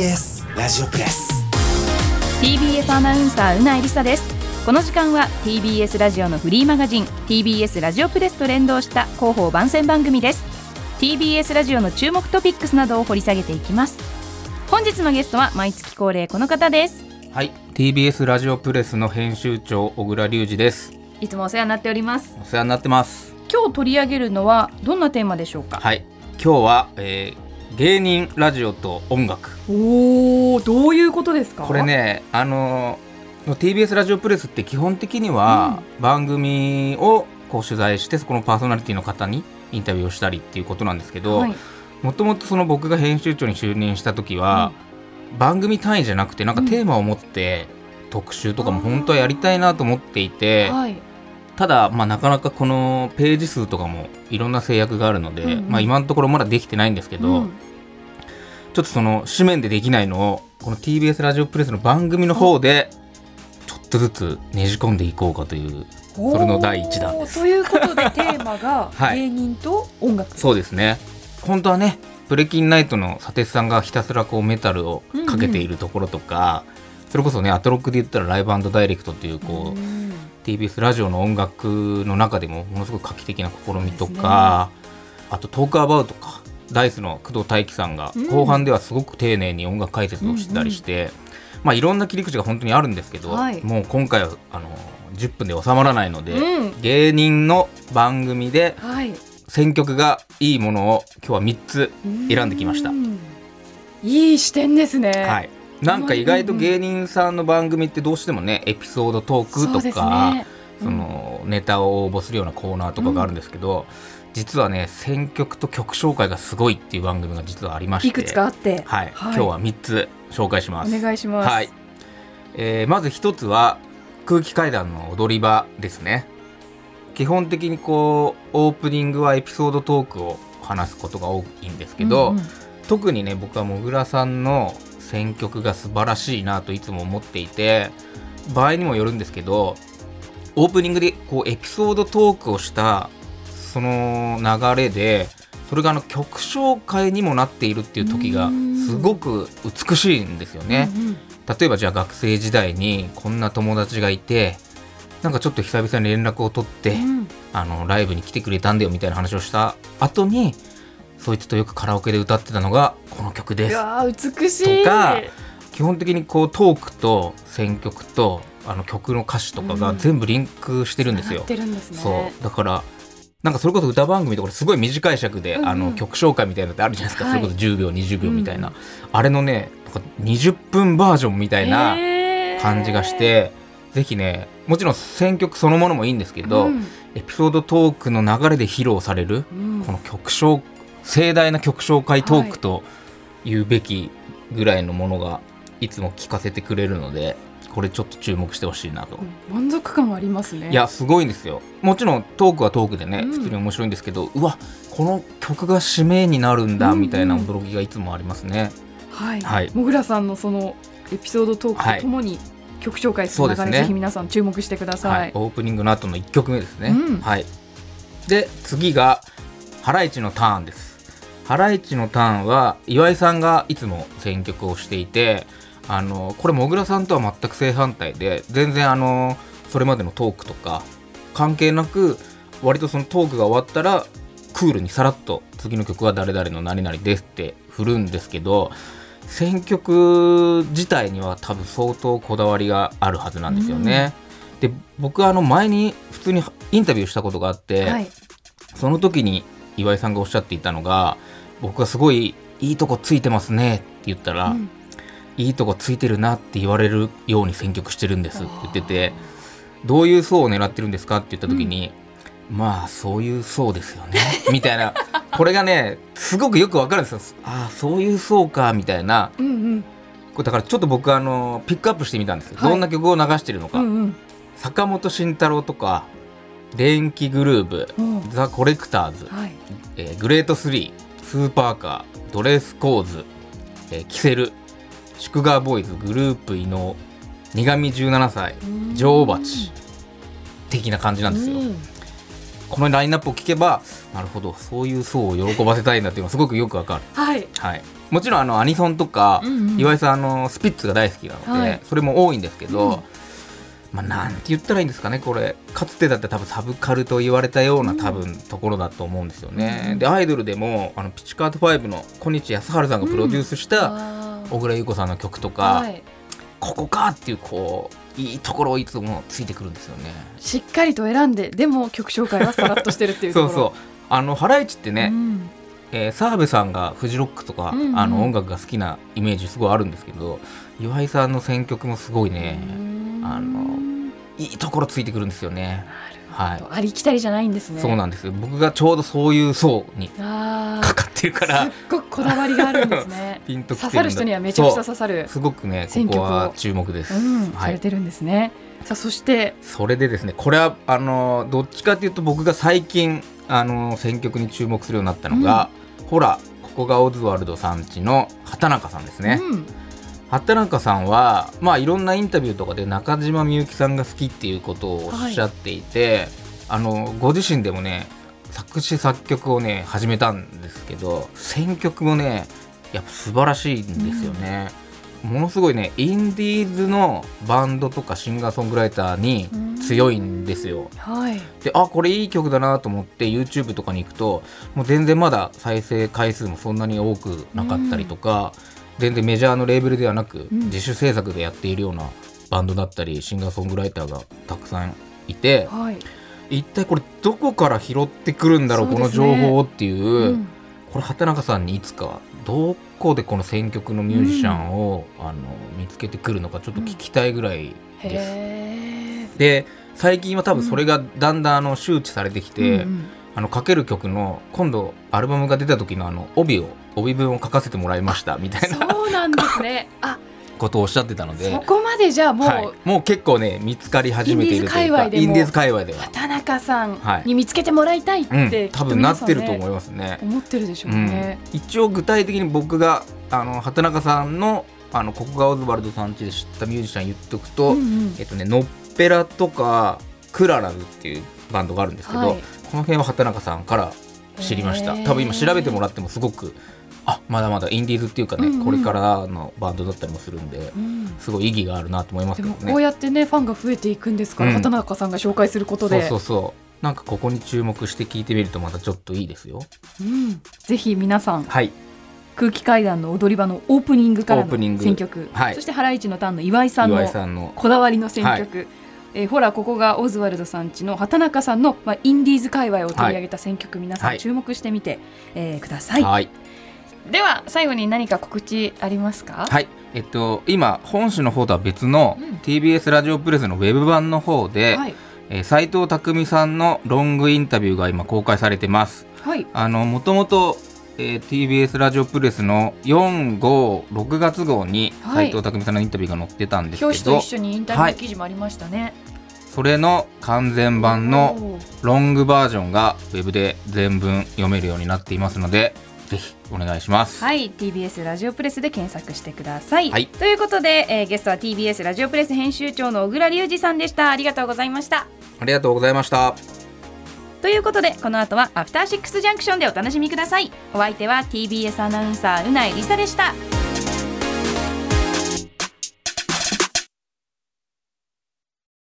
ジオプレス。TBS アナウンサーうないりさです。この時間は TBS ラジオのフリーマガジン TBS ラジオプレスと連動した広報番宣番組です。TBS ラジオの注目トピックスなどを掘り下げていきます。本日のゲストは毎月恒例この方です。はい。TBS ラジオプレスの編集長小倉隆二です。いつもお世話になっております。お世話になってます。今日取り上げるのはどんなテーマでしょうか？はい。今日は、えー芸人ラジオと音楽。おおどういうことですか？これねあのー TBS ラジオプレスって基本的には番組をこう取材してそこのパーソナリティの方にインタビューをしたりっていうことなんですけど、はい。もともとその僕が編集長に就任した時は、番組単位じゃなくてなんかテーマを持って特集とかも本当はやりたいなと思っていて、はい。ただ、まあ、なかなかこのページ数とかもいろんな制約があるので、うんうん。まあ、今のところまだできてないんですけど、うん。ちょっとその紙面でできないのをこの TBS ラジオプレスの番組の方でちょっとずつねじ込んでいこうかというそれの第一弾です。ということでテーマが はい。芸人と音楽、そうですね。本当はねブレキンナイトの佐哲さんがひたすらこうメタルをかけているところとか、それこそねアトロックで言ったらライブダイレクトっていうこう、うん TBS ラジオの音楽の中でもものすごく画期的な試みとか、あとトークアバウトか。ダイスの工藤大輝さんがうん。後半ではすごく丁寧に音楽解説をしてたりして、まあいろんな切り口が本当にあるんですけど、はい。もう今回はあの10分で収まらないので、うん。芸人の番組ではい。選曲がいいものを今日は3つ選んできました。う。ん。いい視点ですね。はいなんか意外と芸人さんの番組ってどうしてもねエピソードトークとか、ね。そのネタを応募するようなコーナーとかがあるんですけど、実はね選曲と曲紹介がすごいっていう番組が実はありまして。いくつかあって。はい、はい。今日は3つ紹介します。お願いします。はい、えーまず1つは空気階段の踊り場ですね。基本的にこうオープニングはエピソードトークを話すことが多いんですけど、うんうん。特にね僕はもぐらさんの選曲が素晴らしいなといつも思っていて場合にもよるんですけどオープニングでこうエピソードトークをしたその流れでそれがあの曲紹介にもなっているっていう時がすごく美しいんですよね。例えばじゃあ学生時代にこんな友達がいてなんかちょっと久々に連絡を取って、うん。あのライブに来てくれたんだよみたいな話をした後にそいつとよくカラオケで歌ってたのがこの曲です。いやー美しい。とか基本的にこうトークと選曲とあの曲の歌詞とかがうん全部リンクしてるんですよ。繋がっ。てるんですね。そう。だからなんかそれこそ歌番組とかですごい短い尺で、うんうん。あの曲紹介みたいなのってあるじゃないですか、はい。それこそ10秒20秒みたいな、うんあれのねなんか20分バージョンみたいな感じがして、ぜひねもちろん選曲そのものもいいんですけど、うん。エピソードトークの流れで披露されるうん。この曲紹盛大な曲紹介トークというべきぐらいのものがいつも聞かせてくれるのでこれちょっと注目してほしいなと。満足感ありますね。いやすごいんですよ。もちろんトークはトークでねうん。普通に面白いんですけど、うわこの曲が締めになるんだうんうん。みたいな驚きがいつもありますね。はい、はい。もぐらさんのそのエピソードトークとともに曲紹介する中そうですね。にぜひ皆さん注目してください。はい、オープニングの後の1曲目ですね、うん。はい。で次がハライチのターンですハライチのターンは岩井さんがいつも選曲をしていてあのこれもぐらさんとは全く正反対で全然あのそれまでのトークとか関係なく割とそのトークが終わったらクールにさらっと次の曲は誰々の何々ですって振るんですけど選曲自体には多分相当こだわりがあるはずなんですよね。で僕はあの前に普通にインタビューしたことがあって、はい、その時に岩井さんがおっしゃっていたのが僕がすごいいいとこついてますねって言ったら、うん。いいとこついてるなって言われるように選曲してるんですって言っててどういう層を狙ってるんですかって言った時に、まあそういう層ですよね。みたいな。これがねすごくよくわかるんですよ。ああそういう層かみたいな。うんうん。これだからちょっと僕あのピックアップしてみたんですよ、はい。どんな曲を流してるのか、うんうん。坂本慎太郎とか電気グルーブうん。ザ・コレクターズ、はい。えー GREAT3、スーパーカー、ドレスコーズ、えーキセル祝賀ボーイズ group_inou、ニガミ17才、女王蜂的な感じなんですよ、うん。このラインナップを聞けばなるほどそういう層を喜ばせたいんだっていうのはすごくよくわかる、はい。はい、もちろんあのアニソンとか、うんうん。岩井さんあのスピッツが大好きなので、はい。それも多いんですけど、うんまあ、なんて言ったらいいんですかねこれ。かつてだって多分サブカルと言われたような多分ところだと思うんですよね、うんでアイドルでもあのピチカート5の小西康晴さんがプロデュースした小倉優子さんの曲とか、はい。ここかっていうこういいところをいつもついてくるんですよね。しっかりと選んででも曲紹介はさらっとしてるっていう そうそう。あのハライチってね、ん。えー澤部さんがフジロックとか、うんうんあの音楽が好きなイメージすごいあるんですけど岩井さんの選曲もすごいね、うん。あのいいところついてくるんですよね。なるほど。ありきたりじゃないんですね。そうなんですよ。僕がちょうどそういう層にあかかってるかーら。すっごくこだわりがあるんですね。ピンと刺さる人にはめちゃくちゃ刺さるすごくねここは注目です。うん、はい、されてるんですね。さあそして。それでですねこれはあのどっちかというと僕が最近あの選曲に注目するようになったのが、ほらここがオズワルドさんちの畑中さんですね。うん畑中さんは、まあ、いろんなインタビューとかで中島みゆきさんが好きっていうことをおっしゃっていて、あのご自身でもね作詞作曲をね始めたんですけど選曲もねやっぱ素晴らしいんですよね。ものすごいねインディーズのバンドとかシンガーソングライターに強いんですよ。はい。であこれいい曲だなと思って YouTube とかに行くともう全然まだ再生回数もそんなに多くなかったりとか、全然メジャーのレーベルではなく、うん。自主制作でやっているようなバンドだったりシンガーソングライターがたくさんいてはい、一体これどこから拾ってくるんだろうこの情報をっていううん。これ畑中さんにいつかどこでこの選曲のミュージシャンを、あの見つけてくるのかちょっと聞きたいぐらいです。へー。で最近は多分それがだんだんあの周知されてきて、うんうん。あのかける曲の今度アルバムが出た時のあの帯を帯文を書かせてもらいましたみたいなそうなんですね。あことをおっしゃってたので。そこまでじゃあもう、はい、もう結構ね見つかり始めているというかインディーズ界隈では、畑中さんはい。に見つけてもらいたいって、うん、きっと多分なってると思いますね。思ってるでしょううん。ね、一応具体的に僕があの畑中さんのあのここがオズワルドさんちで知ったミュージシャン言っておくと、うんうん。えっとねのっぺらとかクララルっていうバンドがあるんですけど、はい。この辺は畑中さんから知りました。多分今調べてもらってもすごくあまだまだインディーズっていうかね、うんうん。これからのバンドだったりもするんでうん。すごい意義があるなと思いますでけどね。もこうやってねファンが増えていくんですから、うん。畑中さんが紹介することで。そうそうそう。なんかここに注目して聞いてみるとまたちょっといいですよ。うん。ぜひ皆さんはい。空気階段の踊り場のオープニングからの選曲、はい。そしてハライチのターンの岩井さんのさんの。こだわりの選曲、えーほらここがオズワルドさんちの畑中さんの、まあ、インディーズ界隈を取り上げた選曲、皆さはい。ん注目してみて、えーください、はい。では最後に何か告知ありますか？はい。えっと今本誌の方とは別のうん。TBS ラジオプレスのウェブ版の方で、はい、えー斉藤匠さんのロングインタビューが今公開されてます。はい、あのもともと、えー TBS ラジオプレスの456月号にはい。斉藤匠さんのインタビューが載ってたんですけど、表紙と一緒にインタビュー記事もありましたね、それの完全版のロングバージョンがウェブで全文読めるようになっていますのでぜひお願いします。はい。TBS ラジオプレスで検索してください、はい。ということで、えーゲストは TBS ラジオプレス編集長の小倉隆二さんでした。ありがとうございました。ありがとうございました。ということでこの後はアフターシックスジャンクションでお楽しみください。お相手は TBS アナウンサーうないりさでした。